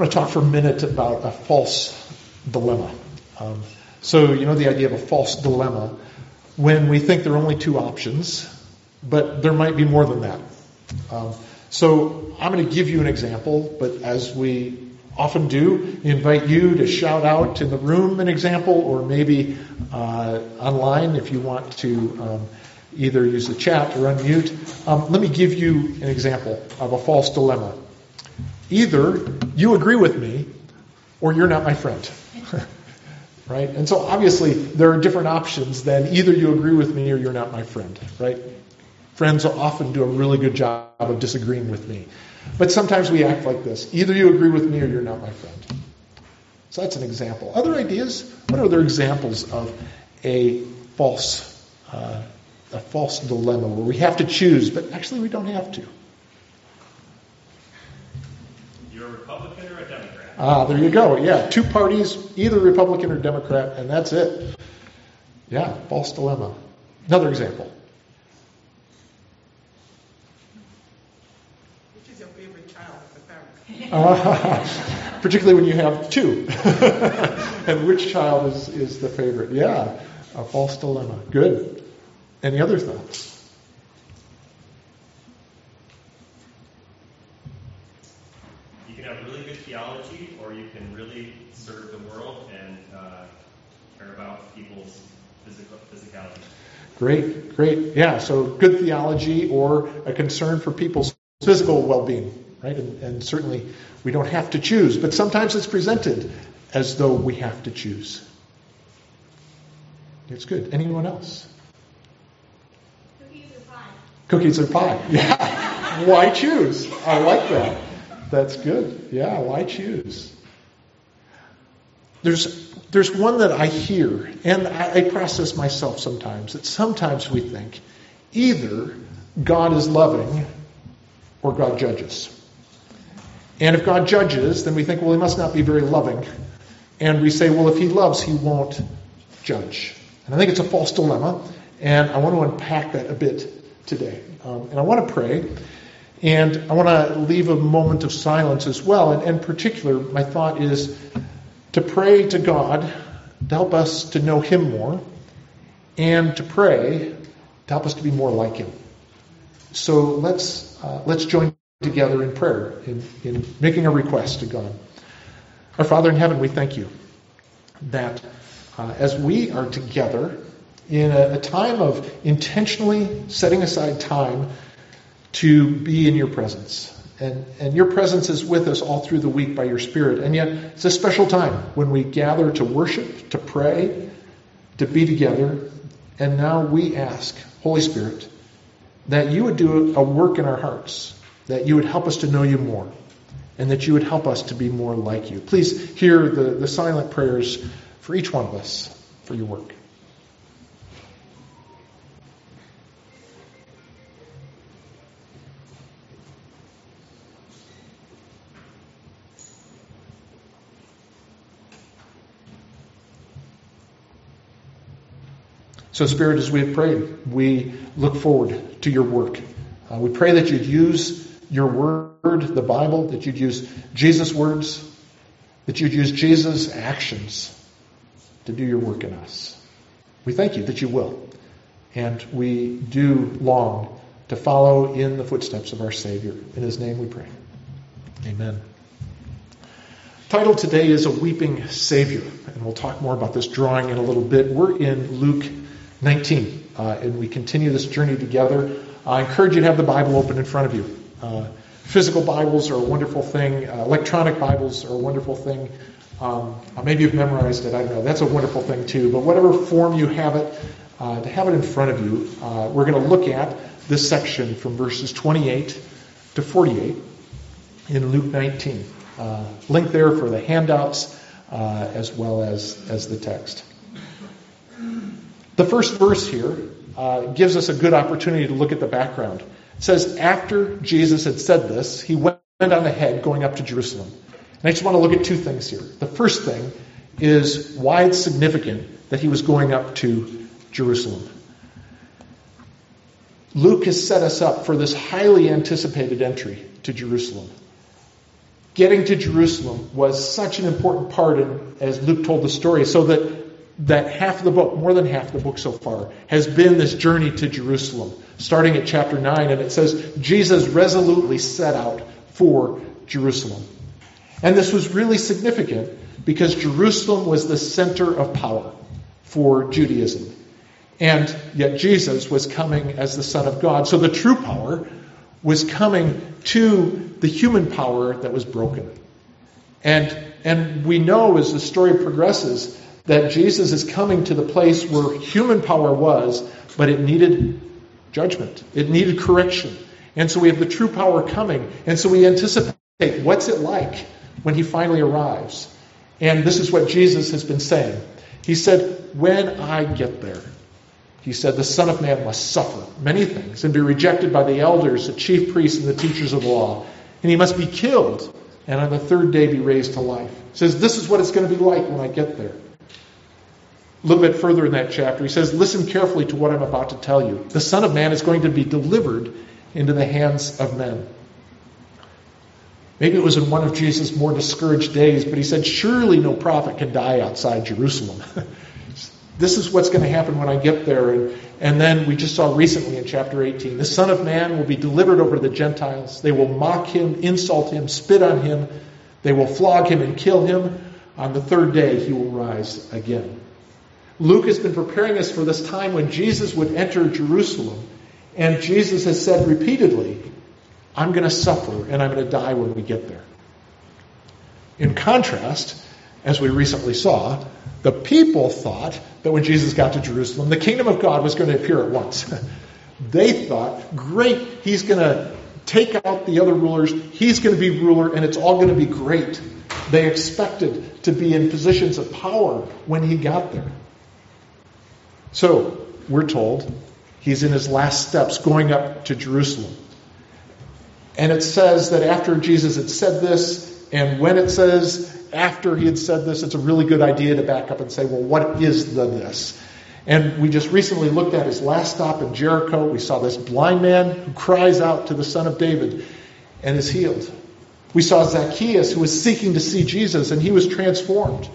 want to talk for a minute about a false dilemma. Um, so, you know the idea of a false dilemma when we think there are only two options, but there might be more than that. Um, so, I'm going to give you an example, but as we often do, invite you to shout out in the room an example, or maybe uh, online if you want to um, either use the chat or unmute. Um, let me give you an example of a false dilemma. Either you agree with me, or you're not my friend. right? And so obviously there are different options than either you agree with me or you're not my friend, right? Friends often do a really good job of disagreeing with me. But sometimes we act like this. Either you agree with me or you're not my friend. So that's an example. Other ideas? What are other examples of a false, uh, a false dilemma where we have to choose, but actually we don't have to? You're a Republican or a Democrat? Ah, there you go. Yeah, two parties, either Republican or Democrat, and that's it. Yeah, false dilemma. Another example. Which is your favorite child as a parent? Uh, particularly when you have two. and which child is, is the favorite? Yeah, a false dilemma. Good. Any other thoughts? theology, or you can really serve the world and uh, care about people's physical, physicality. Great, great. Yeah, so good theology or a concern for people's physical well being, right? And, and certainly we don't have to choose, but sometimes it's presented as though we have to choose. It's good. Anyone else? Cookies or pie? Cookies or pie. Yeah. Why choose? I like that. That's good. Yeah, why choose? There's, there's one that I hear, and I, I process myself sometimes, that sometimes we think either God is loving or God judges. And if God judges, then we think, well, he must not be very loving. And we say, well, if he loves, he won't judge. And I think it's a false dilemma, and I want to unpack that a bit today. Um, and I want to pray. And I want to leave a moment of silence as well. And in particular, my thought is to pray to God to help us to know Him more and to pray to help us to be more like Him. So let's, uh, let's join together in prayer, in, in making a request to God. Our Father in heaven, we thank you that uh, as we are together in a, a time of intentionally setting aside time to be in your presence. And, and your presence is with us all through the week by your Spirit. And yet, it's a special time when we gather to worship, to pray, to be together. And now we ask, Holy Spirit, that you would do a work in our hearts, that you would help us to know you more, and that you would help us to be more like you. Please hear the, the silent prayers for each one of us for your work. So, Spirit, as we have prayed, we look forward to your work. Uh, we pray that you'd use your word, the Bible, that you'd use Jesus' words, that you'd use Jesus' actions to do your work in us. We thank you that you will. And we do long to follow in the footsteps of our Savior. In his name we pray. Amen. Title today is A Weeping Savior. And we'll talk more about this drawing in a little bit. We're in Luke 19. Uh, and we continue this journey together. I encourage you to have the Bible open in front of you. Uh, physical Bibles are a wonderful thing. Uh, electronic Bibles are a wonderful thing. Um, uh, maybe you've memorized it. I don't know. That's a wonderful thing too. But whatever form you have it, uh, to have it in front of you, uh, we're going to look at this section from verses 28 to 48 in Luke 19. link there for the handouts as well as, as the text. The first verse here uh, gives us a good opportunity to look at the background. It says, After Jesus had said this, he went on ahead going up to Jerusalem. And I just want to look at two things here. The first thing is why it's significant that he was going up to Jerusalem. Luke has set us up for this highly anticipated entry to Jerusalem. getting to Jerusalem was such an important part in, as Luke told the story, so that that half of the book, more than half the book so far, has been this journey to Jerusalem, starting at chapter 9, and it says Jesus resolutely set out for Jerusalem. And this was really significant because Jerusalem was the center of power for Judaism. And yet Jesus was coming as the Son of God. So the true power was coming to the human power that was broken. And, and we know as the story progresses that Jesus is coming to the place where human power was, but it needed judgment. It needed correction. And so we have the true power coming. And so we anticipate what's it like when he finally arrives. And this is what Jesus has been saying. He said, When I get there, he said, the Son of Man must suffer many things and be rejected by the elders, the chief priests, and the teachers of the law. And he must be killed and on the third day be raised to life. He says, This is what it's going to be like when I get there. A little bit further in that chapter, he says, Listen carefully to what I'm about to tell you. The Son of Man is going to be delivered into the hands of men. Maybe it was in one of Jesus' more discouraged days, but he said, Surely no prophet can die outside Jerusalem. this is what's going to happen when I get there. And, and then we just saw recently in chapter 18 the Son of Man will be delivered over to the Gentiles. They will mock him, insult him, spit on him. They will flog him and kill him. On the third day, he will rise again. Luke has been preparing us for this time when Jesus would enter Jerusalem. And Jesus has said repeatedly, I'm going to suffer and I'm going to die when we get there. In contrast, as we recently saw, the people thought that when Jesus got to Jerusalem, the kingdom of God was going to appear at once. they thought, great, he's going to take out the other rulers, he's going to be ruler, and it's all going to be great. They expected to be in positions of power when he got there. So, we're told he's in his last steps going up to Jerusalem. And it says that after Jesus had said this, and when it says after he had said this, it's a really good idea to back up and say, well, what is the this? And we just recently looked at his last stop in Jericho. We saw this blind man who cries out to the Son of David and is healed. We saw Zacchaeus who was seeking to see Jesus and he was transformed.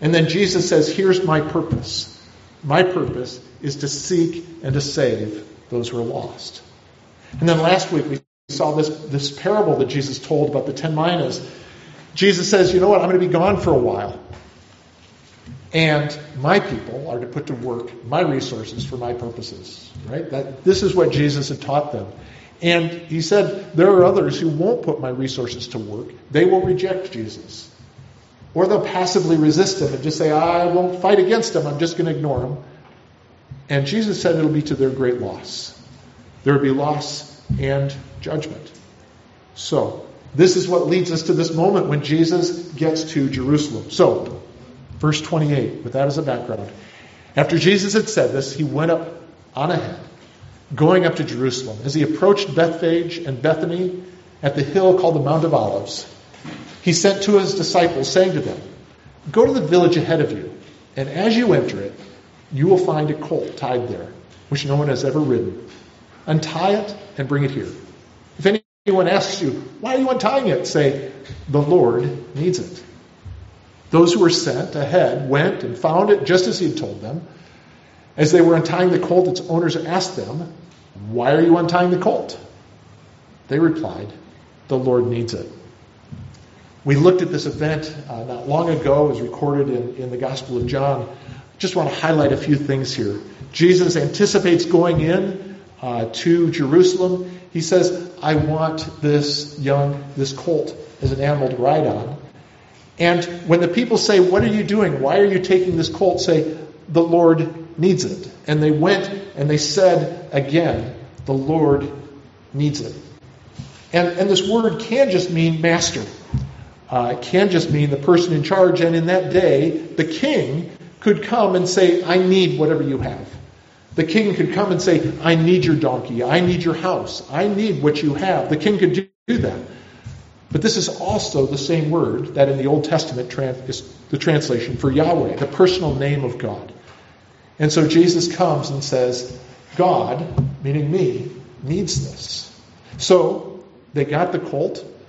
And then Jesus says, Here's my purpose. My purpose is to seek and to save those who are lost. And then last week we saw this, this parable that Jesus told about the ten minas. Jesus says, you know what, I'm going to be gone for a while. And my people are to put to work my resources for my purposes. Right? That this is what Jesus had taught them. And he said, there are others who won't put my resources to work. They will reject Jesus. Or they'll passively resist him and just say, I won't fight against him, I'm just going to ignore him. And Jesus said it'll be to their great loss. There will be loss and judgment. So, this is what leads us to this moment when Jesus gets to Jerusalem. So, verse 28, with that as a background. After Jesus had said this, he went up on ahead, going up to Jerusalem. As he approached Bethphage and Bethany at the hill called the Mount of Olives, he sent of his disciples, saying to them, Go to the village ahead of you, and as you enter it, you will find a colt tied there, which no one has ever ridden. Untie it and bring it here. If anyone asks you, why are you untying it? Say, the Lord needs it. Those who were sent ahead went and found it just as he had told them. As they were untying the colt, its owners asked them, Why are you untying the colt? They replied, The Lord needs it. We looked at this event uh, not long ago. It was recorded in, in the Gospel of John. Just want to highlight a few things here. Jesus anticipates going in uh, to Jerusalem. He says, I want this young, this colt as an animal to ride on. And when the people say, What are you doing? Why are you taking this colt? Say, The Lord needs it. And they went and they said again, The Lord needs it. And, and this word can just mean master. Uh, can just mean the person in charge. And in that day, the king could come and say, I need whatever you have. The king could come and say, I need your donkey. I need your house. I need what you have. The king could do that. But this is also the same word that in the Old Testament is the translation for Yahweh, the personal name of God. And so Jesus comes and says, God, meaning me, needs this. So they got the colt,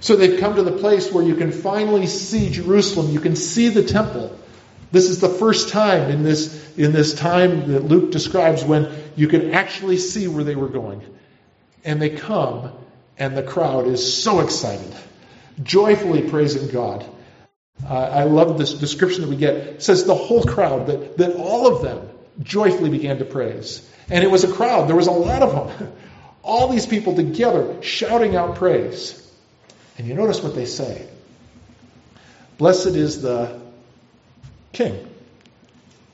So they've come to the place where you can finally see Jerusalem. You can see the temple. This is the first time in this, in this time that Luke describes when you can actually see where they were going. And they come, and the crowd is so excited, joyfully praising God. Uh, I love this description that we get. It says the whole crowd, that, that all of them joyfully began to praise. And it was a crowd, there was a lot of them. All these people together shouting out praise. And you notice what they say Blessed is the King.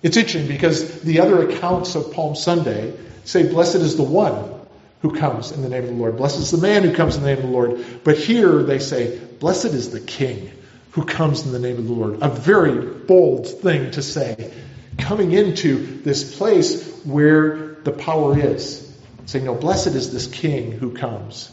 It's interesting because the other accounts of Palm Sunday say, Blessed is the one who comes in the name of the Lord. Blessed is the man who comes in the name of the Lord. But here they say, Blessed is the King who comes in the name of the Lord. A very bold thing to say. Coming into this place where the power is saying, No, blessed is this king who comes.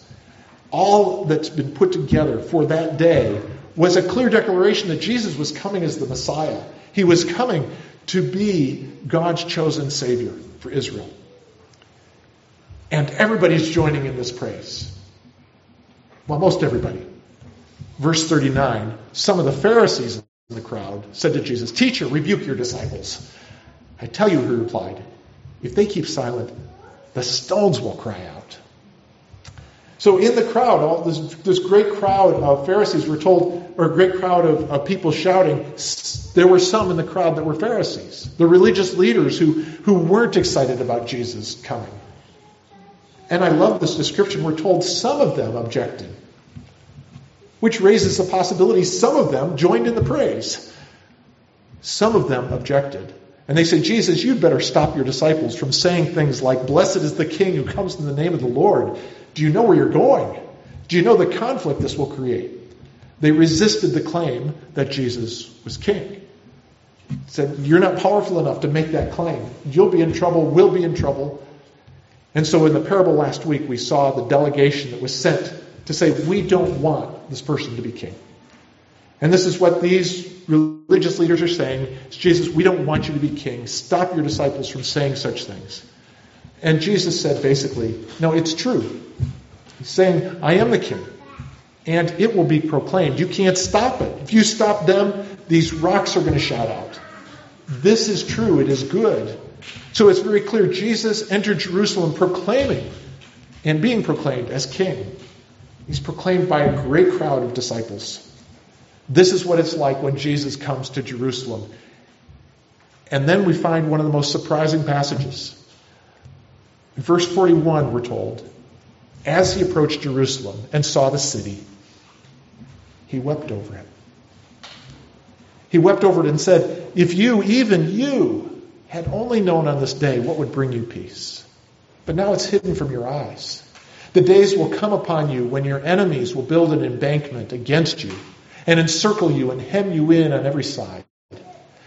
All that's been put together for that day was a clear declaration that Jesus was coming as the Messiah. He was coming to be God's chosen Savior for Israel. And everybody's joining in this praise. Well, most everybody. Verse 39 Some of the Pharisees in the crowd said to Jesus, Teacher, rebuke your disciples. I tell you, he replied, if they keep silent, the stones will cry out. So in the crowd, all this, this great crowd of Pharisees were told, or a great crowd of, of people shouting, there were some in the crowd that were Pharisees, the religious leaders who, who weren't excited about Jesus coming. And I love this description. We're told some of them objected, which raises the possibility some of them joined in the praise. Some of them objected. And they say, Jesus, you'd better stop your disciples from saying things like, Blessed is the King who comes in the name of the Lord. Do you know where you're going? Do you know the conflict this will create? They resisted the claim that Jesus was king. Said, You're not powerful enough to make that claim. You'll be in trouble, we'll be in trouble. And so in the parable last week, we saw the delegation that was sent to say, We don't want this person to be king. And this is what these religious leaders are saying. Jesus, we don't want you to be king. Stop your disciples from saying such things. And Jesus said basically, no, it's true. He's saying, I am the king. And it will be proclaimed. You can't stop it. If you stop them, these rocks are going to shout out. This is true. It is good. So it's very clear. Jesus entered Jerusalem proclaiming and being proclaimed as king. He's proclaimed by a great crowd of disciples. This is what it's like when Jesus comes to Jerusalem. And then we find one of the most surprising passages. In verse 41, we're told, as he approached Jerusalem and saw the city, he wept over it. He wept over it and said, If you, even you, had only known on this day what would bring you peace. But now it's hidden from your eyes. The days will come upon you when your enemies will build an embankment against you and encircle you and hem you in on every side.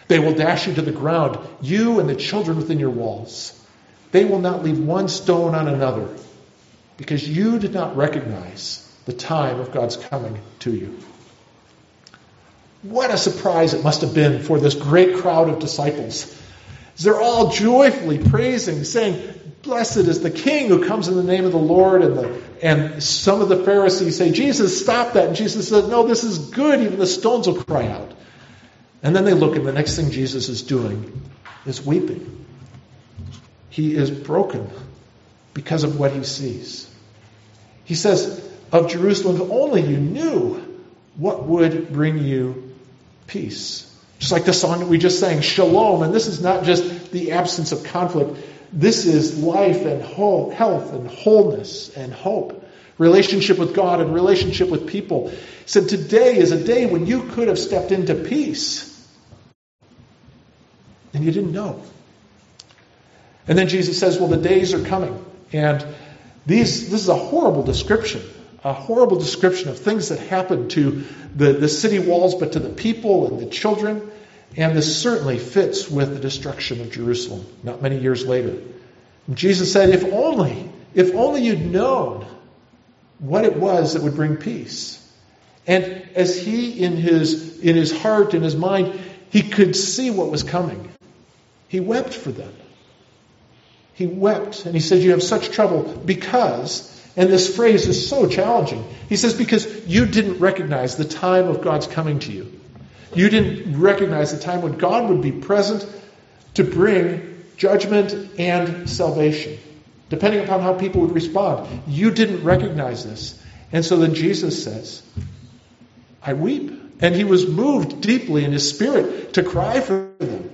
They will dash you to the ground, you and the children within your walls. They will not leave one stone on another, because you did not recognize the time of God's coming to you. What a surprise it must have been for this great crowd of disciples. They're all joyfully praising, saying, Blessed is the King who comes in the name of the Lord. And, the, and some of the Pharisees say, Jesus, stop that. And Jesus says, No, this is good. Even the stones will cry out. And then they look, and the next thing Jesus is doing is weeping. He is broken because of what he sees. He says, Of Jerusalem, if only you knew what would bring you peace. Just like the song that we just sang, Shalom. And this is not just the absence of conflict. This is life and health and wholeness and hope. Relationship with God and relationship with people. He said today is a day when you could have stepped into peace. And you didn't know. And then Jesus says, Well, the days are coming. And these, this is a horrible description a horrible description of things that happened to the, the city walls, but to the people and the children. And this certainly fits with the destruction of Jerusalem not many years later. And Jesus said, If only, if only you'd known what it was that would bring peace. And as he, in his, in his heart, in his mind, he could see what was coming, he wept for them. He wept and he said, You have such trouble because, and this phrase is so challenging. He says, Because you didn't recognize the time of God's coming to you. You didn't recognize the time when God would be present to bring judgment and salvation, depending upon how people would respond. You didn't recognize this. And so then Jesus says, I weep. And he was moved deeply in his spirit to cry for them.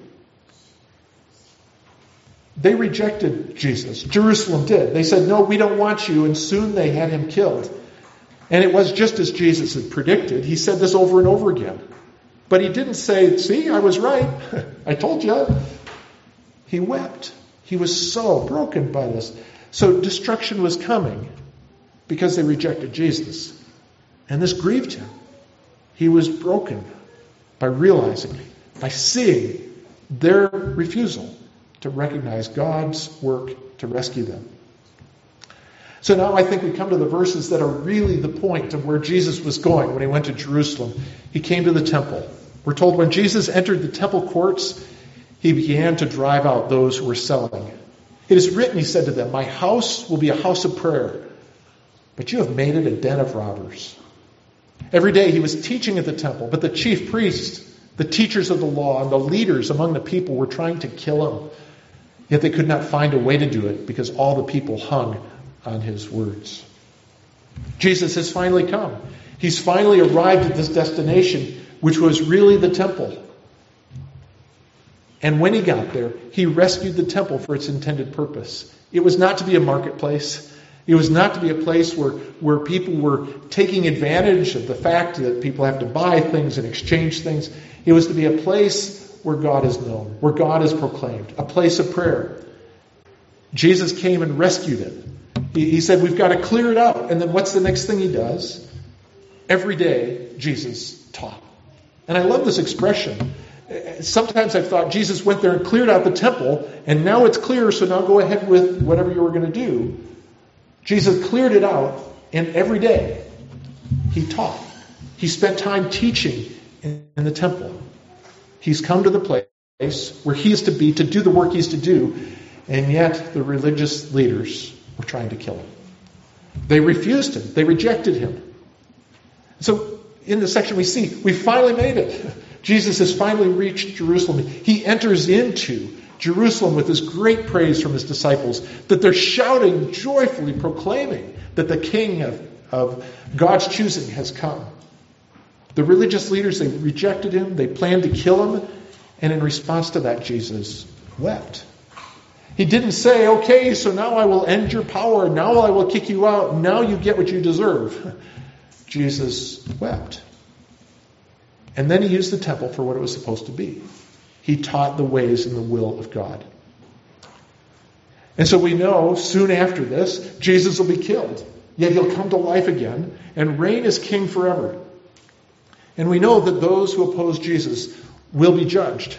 They rejected Jesus. Jerusalem did. They said, No, we don't want you. And soon they had him killed. And it was just as Jesus had predicted. He said this over and over again. But he didn't say, See, I was right. I told you. He wept. He was so broken by this. So destruction was coming because they rejected Jesus. And this grieved him. He was broken by realizing, by seeing their refusal to recognize God's work to rescue them. So now I think we come to the verses that are really the point of where Jesus was going when he went to Jerusalem. He came to the temple. We're told when Jesus entered the temple courts, he began to drive out those who were selling. It is written, he said to them, My house will be a house of prayer, but you have made it a den of robbers. Every day he was teaching at the temple, but the chief priests, the teachers of the law, and the leaders among the people were trying to kill him. Yet they could not find a way to do it because all the people hung on his words. Jesus has finally come. He's finally arrived at this destination, which was really the temple. And when he got there, he rescued the temple for its intended purpose. It was not to be a marketplace. It was not to be a place where, where people were taking advantage of the fact that people have to buy things and exchange things. It was to be a place where God is known, where God is proclaimed, a place of prayer. Jesus came and rescued it. He, he said, We've got to clear it out. And then what's the next thing he does? Every day, Jesus taught. And I love this expression. Sometimes I've thought Jesus went there and cleared out the temple, and now it's clear, so now go ahead with whatever you were going to do. Jesus cleared it out, and every day he taught. He spent time teaching in, the temple. He's come to the place where he is to be to do the work he's to do, and yet the religious leaders were trying to kill him. They refused him, they rejected him. So, in the section we see, we finally made it. Jesus has finally reached Jerusalem. He enters into Jerusalem with this great praise from his disciples that they're shouting, joyfully proclaiming that the King of, of God's choosing has come. The religious leaders, they rejected him, they planned to kill him, and in response to that, Jesus wept. He didn't say, okay, so now I will end your power, now I will kick you out, now you get what you deserve. Jesus wept. And then he used the temple for what it was supposed to be. He taught the ways and the will of God. And so we know soon after this, Jesus will be killed. Yet he'll come to life again and reign as king forever. And we know that those who oppose Jesus will be judged.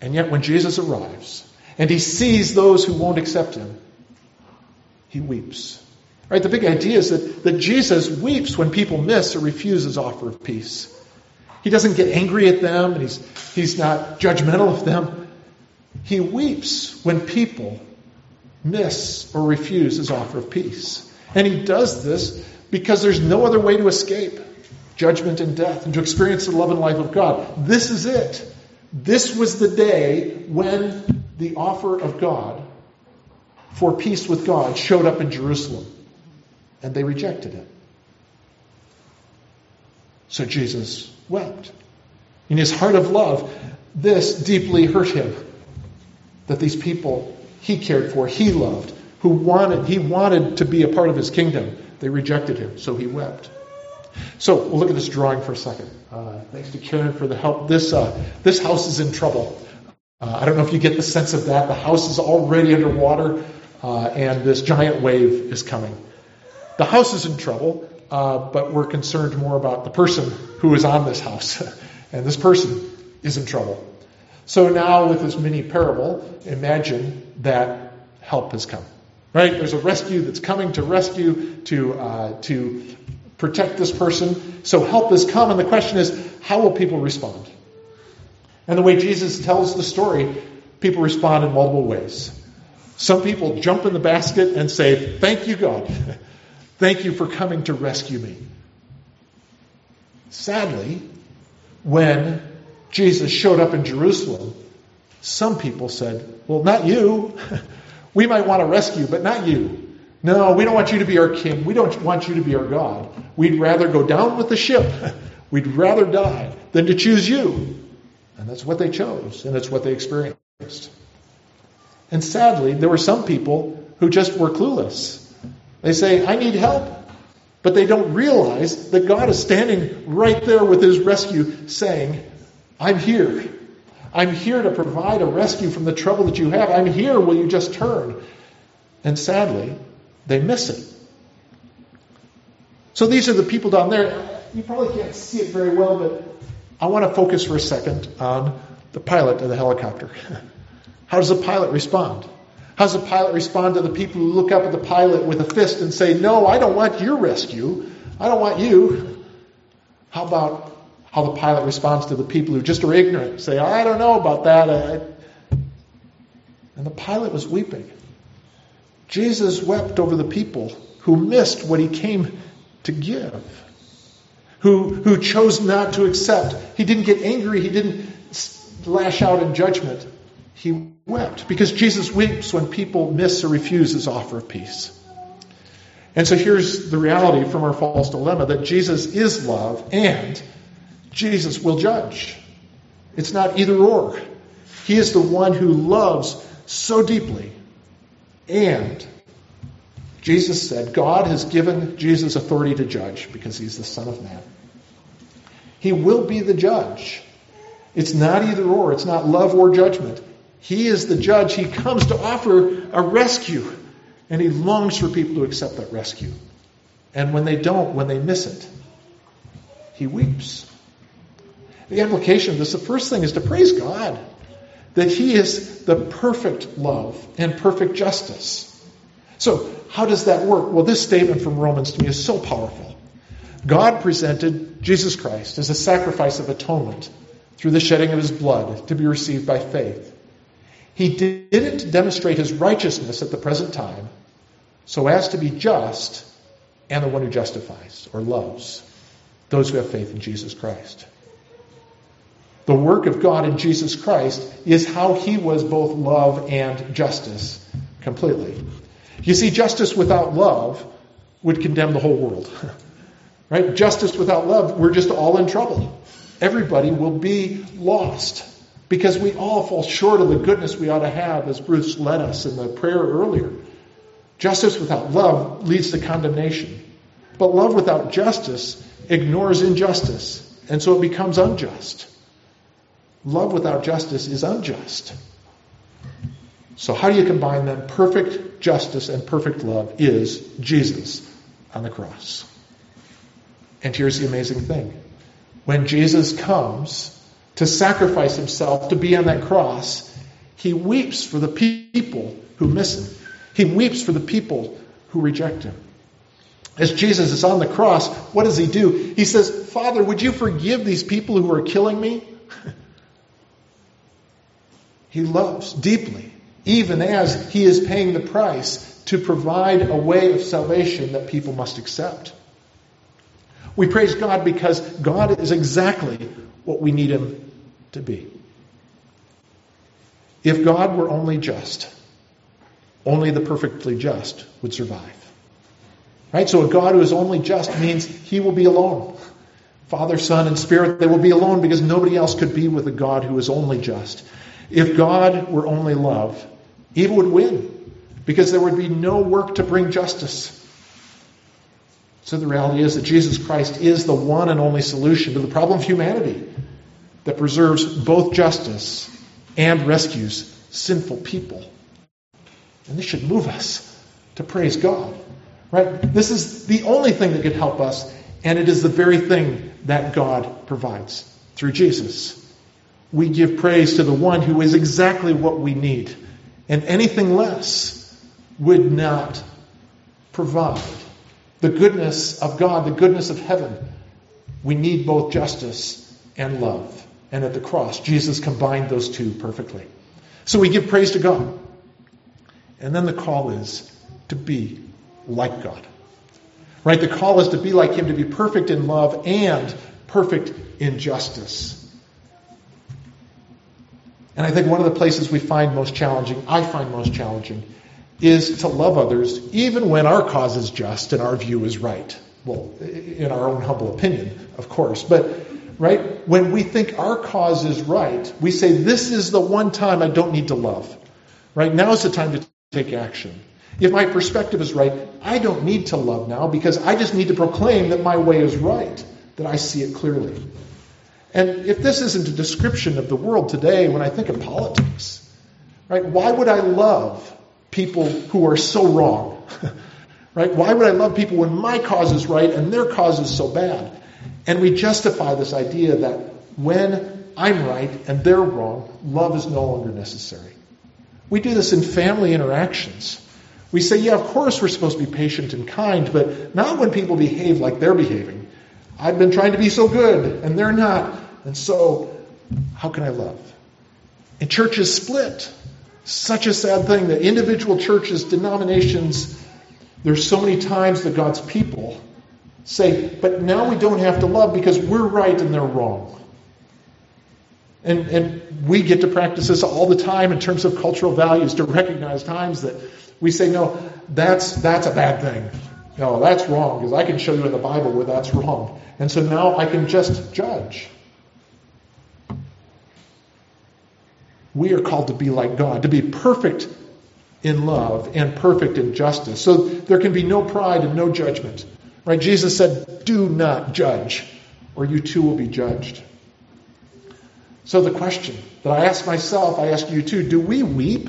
And yet, when Jesus arrives and he sees those who won't accept him, he weeps. Right? The big idea is that, that Jesus weeps when people miss or refuse his offer of peace. He doesn't get angry at them and he's, he's not judgmental of them. He weeps when people miss or refuse his offer of peace. And he does this because there's no other way to escape judgment and death, and to experience the love and life of God. This is it. This was the day when the offer of God for peace with God showed up in Jerusalem, and they rejected it. So Jesus wept. In his heart of love, this deeply hurt him. That these people he cared for, he loved, who wanted, he wanted to be a part of his kingdom, they rejected him, so he wept. So we'll look at this drawing for a second. Uh, thanks to Karen for the help. This uh, this house is in trouble. Uh, I don't know if you get the sense of that. The house is already underwater, uh, and this giant wave is coming. The house is in trouble, uh, but we're concerned more about the person who is on this house. and this person is in trouble. So now, with this mini parable, imagine that help has come. Right? There's a rescue that's coming to rescue, to, uh, to protect this person. So help has come, and the question is, how will people respond? And the way Jesus tells the story, people respond in multiple ways. Some people jump in the basket and say, Thank you, God. Thank you for coming to rescue me. Sadly, when Jesus showed up in Jerusalem, some people said, Well, not you. We might want to rescue, but not you. No, we don't want you to be our king. We don't want you to be our God. We'd rather go down with the ship. We'd rather die than to choose you. And that's what they chose, and it's what they experienced. And sadly, there were some people who just were clueless. They say, I need help. But they don't realize that God is standing right there with his rescue saying, I'm here. I'm here to provide a rescue from the trouble that you have. I'm here. Will you just turn? And sadly, they miss it. So these are the people down there. You probably can't see it very well, but I want to focus for a second on the pilot of the helicopter. How does the pilot respond? How does the pilot respond to the people who look up at the pilot with a fist and say, No, I don't want your rescue. I don't want you. How about how the pilot responds to the people who just are ignorant, say, I don't know about that. And the pilot was weeping. Jesus wept over the people who missed what he came to give, who, who chose not to accept. He didn't get angry, he didn't lash out in judgment. He wept because Jesus weeps when people miss or refuse his offer of peace. And so here's the reality from our false dilemma that Jesus is love and Jesus will judge. It's not either or. He is the one who loves so deeply. And Jesus said, God has given Jesus authority to judge because he's the Son of Man. He will be the judge. It's not either or, it's not love or judgment. He is the judge. He comes to offer a rescue, and he longs for people to accept that rescue. And when they don't, when they miss it, he weeps. The implication of this, the first thing is to praise God that He is the perfect love and perfect justice. So, how does that work? Well, this statement from Romans to me is so powerful. God presented Jesus Christ as a sacrifice of atonement through the shedding of His blood to be received by faith. He didn't demonstrate His righteousness at the present time so as to be just and the one who justifies or loves those who have faith in Jesus Christ. The work of God in Jesus Christ is how he was both love and justice completely. You see, justice without love would condemn the whole world. right? Justice without love, we're just all in trouble. Everybody will be lost because we all fall short of the goodness we ought to have, as Bruce led us in the prayer earlier. Justice without love leads to condemnation. But love without justice ignores injustice, and so it becomes unjust. Love without justice is unjust. So, how do you combine them? Perfect justice and perfect love is Jesus on the cross. And here's the amazing thing when Jesus comes to sacrifice himself to be on that cross, he weeps for the people who miss him, he weeps for the people who reject him. As Jesus is on the cross, what does he do? He says, Father, would you forgive these people who are killing me? he loves deeply, even as he is paying the price to provide a way of salvation that people must accept. We praise God because God is exactly what we need him to be. If God were only just, only the perfectly just would survive. Right? So a God who is only just means he will be alone. Father, Son, and Spirit, they will be alone because nobody else could be with a God who is only just. If God were only love, evil would win because there would be no work to bring justice. So the reality is that Jesus Christ is the one and only solution to the problem of humanity that preserves both justice and rescues sinful people. And this should move us to praise God. Right? This is the only thing that could help us, and it is the very thing that God provides through Jesus. We give praise to the one who is exactly what we need, and anything less would not provide. The goodness of God, the goodness of heaven. We need both justice and love. And at the cross, Jesus combined those two perfectly. So we give praise to God. And then the call is to be like God. Right? The call is to be like Him, to be perfect in love and perfect in justice. And I think one of the places we find most challenging, I find most challenging, is to love others even when our cause is just and our view is right. Well, in our own humble opinion, of course. But, right, when we think our cause is right, we say, this is the one time I don't need to love. Right? Now is the time to take action. If my perspective is right, I don't need to love now because I just need to proclaim that my way is right, that I see it clearly. And if this isn't a description of the world today, when I think of politics, right, why would I love people who are so wrong? right? Why would I love people when my cause is right and their cause is so bad? And we justify this idea that when I'm right and they're wrong, love is no longer necessary. We do this in family interactions. We say, yeah, of course we're supposed to be patient and kind, but not when people behave like they're behaving. I've been trying to be so good, and they're not. And so, how can I love? And churches split. Such a sad thing that individual churches, denominations, there's so many times that God's people say, but now we don't have to love because we're right and they're wrong. And, and we get to practice this all the time in terms of cultural values to recognize times that we say, no, that's, that's a bad thing. No, that's wrong because I can show you in the Bible where that's wrong. And so now I can just judge. We are called to be like God, to be perfect in love and perfect in justice. So there can be no pride and no judgment. Right? Jesus said, Do not judge, or you too will be judged. So the question that I ask myself, I ask you too, do we weep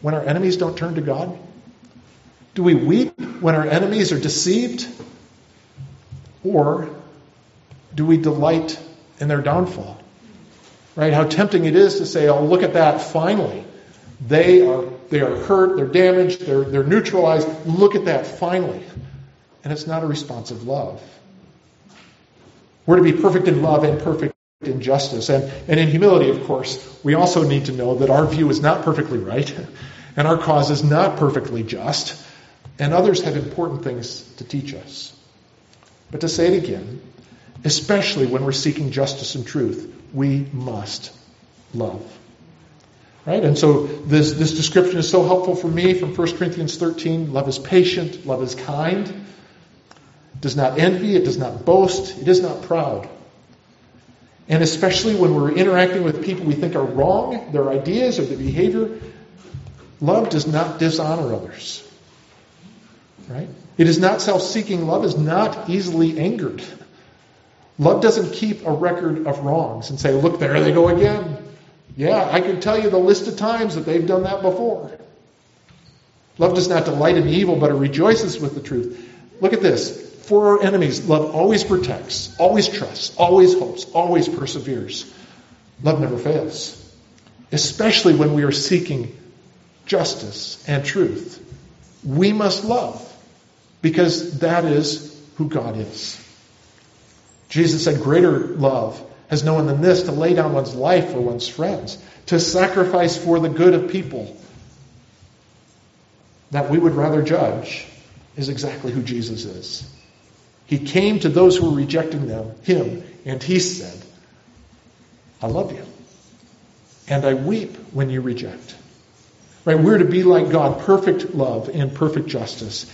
when our enemies don't turn to God? Do we weep when our enemies are deceived? Or do we delight in their downfall? Right? How tempting it is to say, oh, look at that, finally. They are, they are hurt, they're damaged, they're, they're neutralized. Look at that, finally. And it's not a response of love. We're to be perfect in love and perfect in justice. And, and in humility, of course, we also need to know that our view is not perfectly right, and our cause is not perfectly just, and others have important things to teach us. But to say it again, especially when we're seeking justice and truth, we must love. Right? And so this, this description is so helpful for me from 1 Corinthians 13. Love is patient, love is kind, it does not envy, it does not boast, it is not proud. And especially when we're interacting with people we think are wrong, their ideas or their behavior, love does not dishonor others. Right? It is not self seeking. Love is not easily angered. Love doesn't keep a record of wrongs and say, look, there they go again. Yeah, I can tell you the list of times that they've done that before. Love does not delight in evil, but it rejoices with the truth. Look at this. For our enemies, love always protects, always trusts, always hopes, always perseveres. Love never fails, especially when we are seeking justice and truth. We must love because that is who God is. Jesus said, Greater love has no one than this to lay down one's life for one's friends, to sacrifice for the good of people. That we would rather judge is exactly who Jesus is. He came to those who were rejecting them, him, and he said, I love you. And I weep when you reject. Right? We're to be like God, perfect love and perfect justice.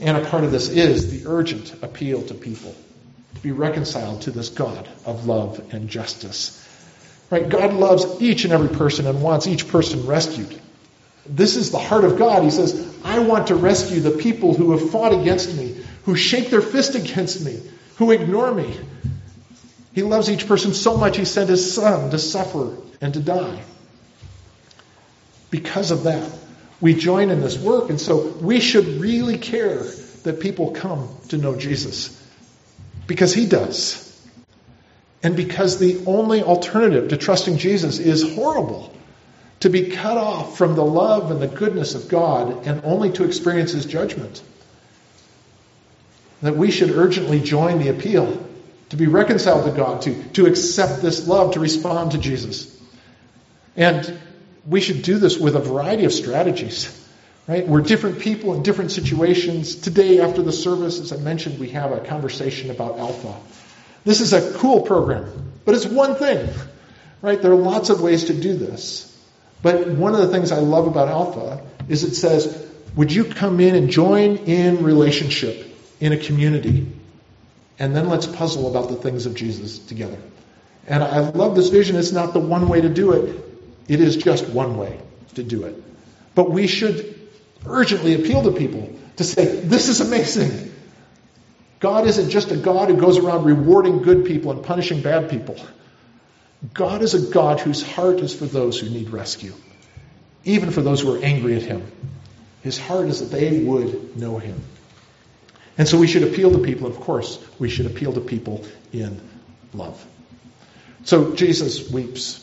And a part of this is the urgent appeal to people to be reconciled to this God of love and justice. Right? God loves each and every person and wants each person rescued. This is the heart of God. He says, I want to rescue the people who have fought against me, who shake their fist against me, who ignore me. He loves each person so much he sent his son to suffer and to die. Because of that, we join in this work, and so we should really care that people come to know Jesus. Because he does. And because the only alternative to trusting Jesus is horrible. To be cut off from the love and the goodness of God and only to experience his judgment. That we should urgently join the appeal to be reconciled to God, to, to accept this love, to respond to Jesus. And we should do this with a variety of strategies. Right? We're different people in different situations. Today, after the service, as I mentioned, we have a conversation about Alpha. This is a cool program, but it's one thing. Right? There are lots of ways to do this. But one of the things I love about Alpha is it says, would you come in and join in relationship in a community? And then let's puzzle about the things of Jesus together. And I love this vision. It's not the one way to do it. It is just one way to do it. But we should urgently appeal to people to say, this is amazing. God isn't just a God who goes around rewarding good people and punishing bad people. God is a God whose heart is for those who need rescue, even for those who are angry at him. His heart is that they would know him. And so we should appeal to people, of course, we should appeal to people in love. So Jesus weeps.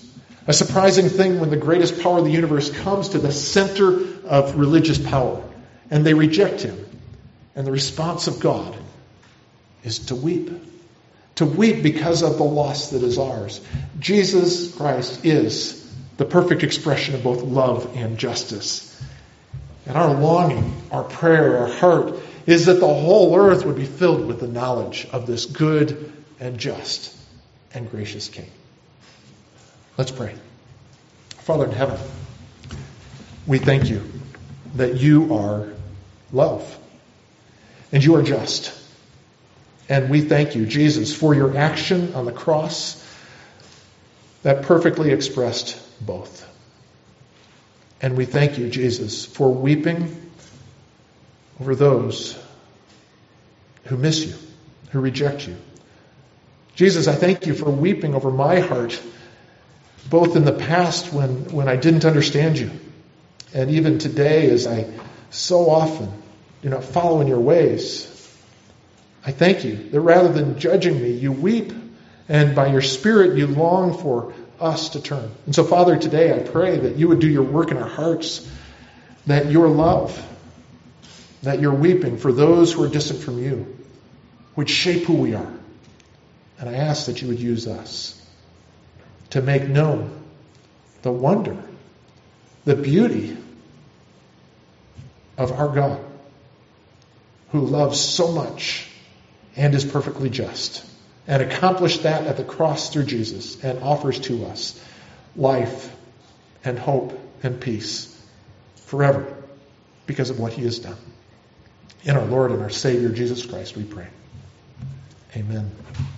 A surprising thing when the greatest power of the universe comes to the center of religious power and they reject him. And the response of God is to weep. To weep because of the loss that is ours. Jesus Christ is the perfect expression of both love and justice. And our longing, our prayer, our heart is that the whole earth would be filled with the knowledge of this good and just and gracious King. Let's pray. Father in heaven, we thank you that you are love and you are just. And we thank you, Jesus, for your action on the cross that perfectly expressed both. And we thank you, Jesus, for weeping over those who miss you, who reject you. Jesus, I thank you for weeping over my heart, both in the past when, when I didn't understand you, and even today as I so often do not follow in your ways. I thank you that rather than judging me, you weep, and by your Spirit you long for us to turn. And so, Father, today I pray that you would do your work in our hearts, that your love, that your weeping for those who are distant from you would shape who we are. And I ask that you would use us to make known the wonder, the beauty of our God, who loves so much and is perfectly just, and accomplished that at the cross through Jesus, and offers to us life and hope and peace forever because of what he has done. In our Lord and our Savior Jesus Christ, we pray. Amen.